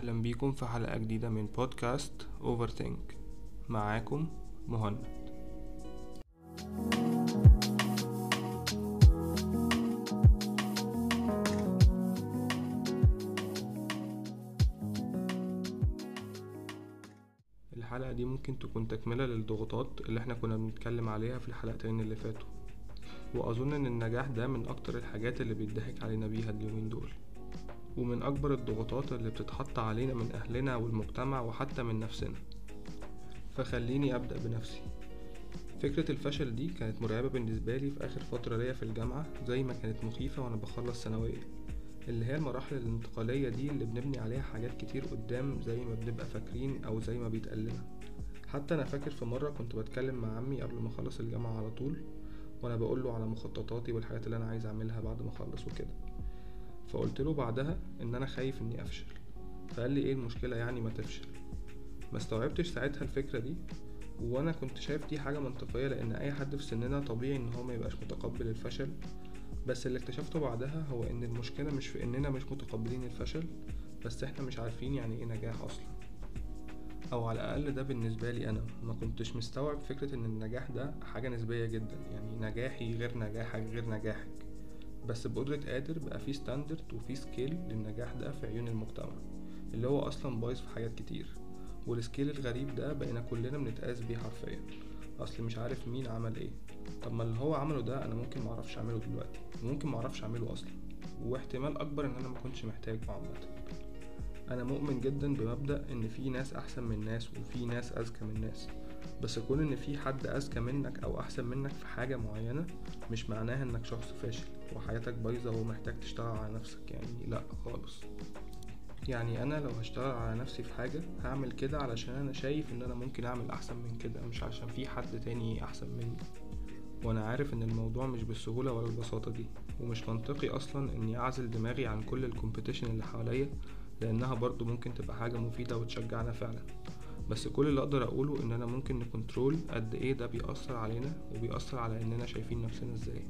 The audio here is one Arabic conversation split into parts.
أهلا بيكم في حلقة جديدة من بودكاست Overthink معاكم مهند. الحلقة دي ممكن تكون تكملة للضغوطات اللي إحنا كنا بنتكلم عليها في الحلقتين اللي فاتوا. وأظن إن النجاح ده من أكتر الحاجات اللي بيضحك علينا بيها اليومين دول. ومن أكبر الضغوطات اللي بتتحط علينا من أهلنا والمجتمع وحتى من نفسنا. فخليني أبدأ بنفسي. فكرة الفشل دي كانت مرعبة بالنسبة لي في آخر فترة ليا في الجامعة زي ما كانت مخيفة وأنا بخلص ثانوية. اللي هي المراحل الانتقالية دي اللي بنبني عليها حاجات كتير قدام زي ما بنبقى فاكرين أو زي ما بيتقال لنا حتى أنا فاكر في مرة كنت بتكلم مع عمي قبل ما أخلص الجامعة على طول وأنا بقوله على مخططاتي والحاجات اللي أنا عايز أعملها بعد ما أخلص وكده. فقلت له بعدها إن أنا خايف إني أفشل. فقال لي إيه المشكلة يعني ما تفشل؟ ما استوعبتش ساعتها الفكرة دي وأنا كنت شايف دي حاجة منطقية لأن أي حد في سننا طبيعي إن هو ما يبقاش متقبل الفشل. بس اللي اكتشفته بعدها هو إن المشكلة مش في إننا مش متقبلين الفشل بس إحنا مش عارفين يعني إيه نجاح أصلا. أو على الأقل ده بالنسبة لي أنا. ما كنتش مستوعب فكرة إن النجاح ده حاجة نسبية جدا يعني نجاحي غير نجاحك غير نجاحك. بس بقدرة قادر بقى في standard وفي scale للنجاح ده في عيون المجتمع اللي هو أصلا بايظ في حاجات كتير. وال scale الغريب ده بقينا كلنا بنتقاس بيه حرفيا. أصل مش عارف مين عمل إيه. طب ما اللي هو عمله ده أنا ممكن معرفش أعمله دلوقتي. وممكن معرفش أعمله أصلا. واحتمال أكبر إن أنا مكنش محتاجه عامة. أنا مؤمن جدا بمبدأ إن في ناس أحسن من ناس وفي ناس أذكى من ناس بس كون إن في حد أذكى منك أو أحسن منك في حاجة معينة مش معناها إنك شخص فاشل وحياتك بايظة ومحتاج تشتغل على نفسك يعني لأ خالص. يعني أنا لو هشتغل على نفسي في حاجة هعمل كده علشان أنا شايف إن أنا ممكن أعمل أحسن من كده مش عشان في حد تاني أحسن مني. وأنا عارف إن الموضوع مش بالسهولة ولا البساطة دي ومش منطقي أصلا إني أعزل دماغي عن كل ال competition اللي حواليا لأنها برضو ممكن تبقى حاجة مفيدة وتشجعنا فعلا. بس كل اللي أقدر أقوله إن أنا ممكن ن control قد إيه ده بيأثر علينا وبيأثر على إننا شايفين نفسنا إزاي.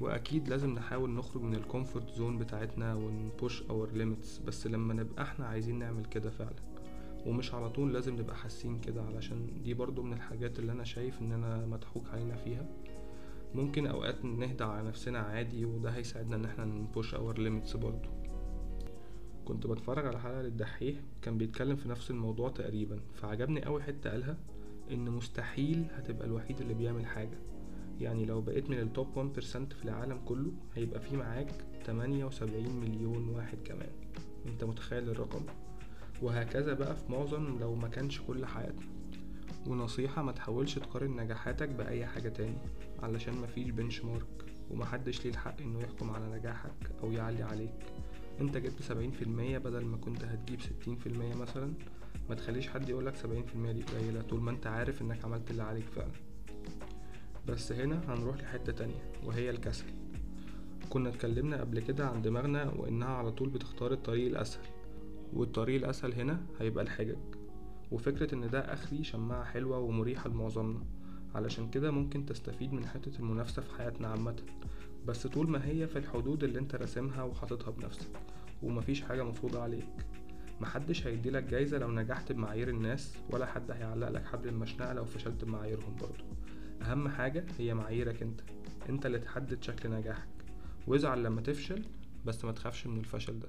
وأكيد لازم نحاول نخرج من ال comfort zone بتاعتنا ون push our limits بس لما نبقى إحنا عايزين نعمل كده فعلا. ومش على طول لازم نبقى حاسين كده علشان دي برضو من الحاجات اللي أنا شايف اننا مضحوك علينا فيها. ممكن أوقات نهدى على نفسنا عادي وده هيساعدنا إن إحنا ن push our limits برضو. كنت بتفرج على حلقة للدحيح كان بيتكلم في نفس الموضوع تقريبا فعجبني أوي حتة قالها إن مستحيل هتبقى الوحيد اللي بيعمل حاجة. يعني لو بقيت من التوب 1% في العالم كله هيبقى في معاك 78 مليون واحد كمان. أنت متخيل الرقم؟ وهكذا بقى في معظم لو ما كانش كل حياتنا. ونصيحة ما تحاولش تقارن نجاحاتك بأي حاجة تاني علشان مفيش بنش مارك ومحدش ليه الحق إنه يحكم على نجاحك أو يعلي عليك. انت جبت سبعين في المية بدل ما كنت هتجيب ستين في المية مثلا ما تخليش حد يقولك سبعين في المية دي قليلة طول ما انت عارف انك عملت اللي عليك فعلا. بس هنا هنروح لحتة تانية وهي الكسل. كنا اتكلمنا قبل كده عن دماغنا وإنها على طول بتختار الطريق الأسهل والطريق الأسهل هنا هيبقى الحجج. وفكرة إن ده أخري شماعة حلوة ومريحة لمعظمنا علشان كده ممكن تستفيد من حتة المنافسة في حياتنا عامة. بس طول ما هي في الحدود اللي انت راسمها وحاططها بنفسك ومفيش حاجة مفروضة عليك. محدش هيديلك جايزة لو نجحت بمعايير الناس ولا حد هيعلق لك حبل المشنقة لو فشلت بمعاييرهم برضه. أهم حاجة هي معاييرك انت. انت اللي تحدد شكل نجاحك. وازعل لما تفشل بس ما تخافش من الفشل ده.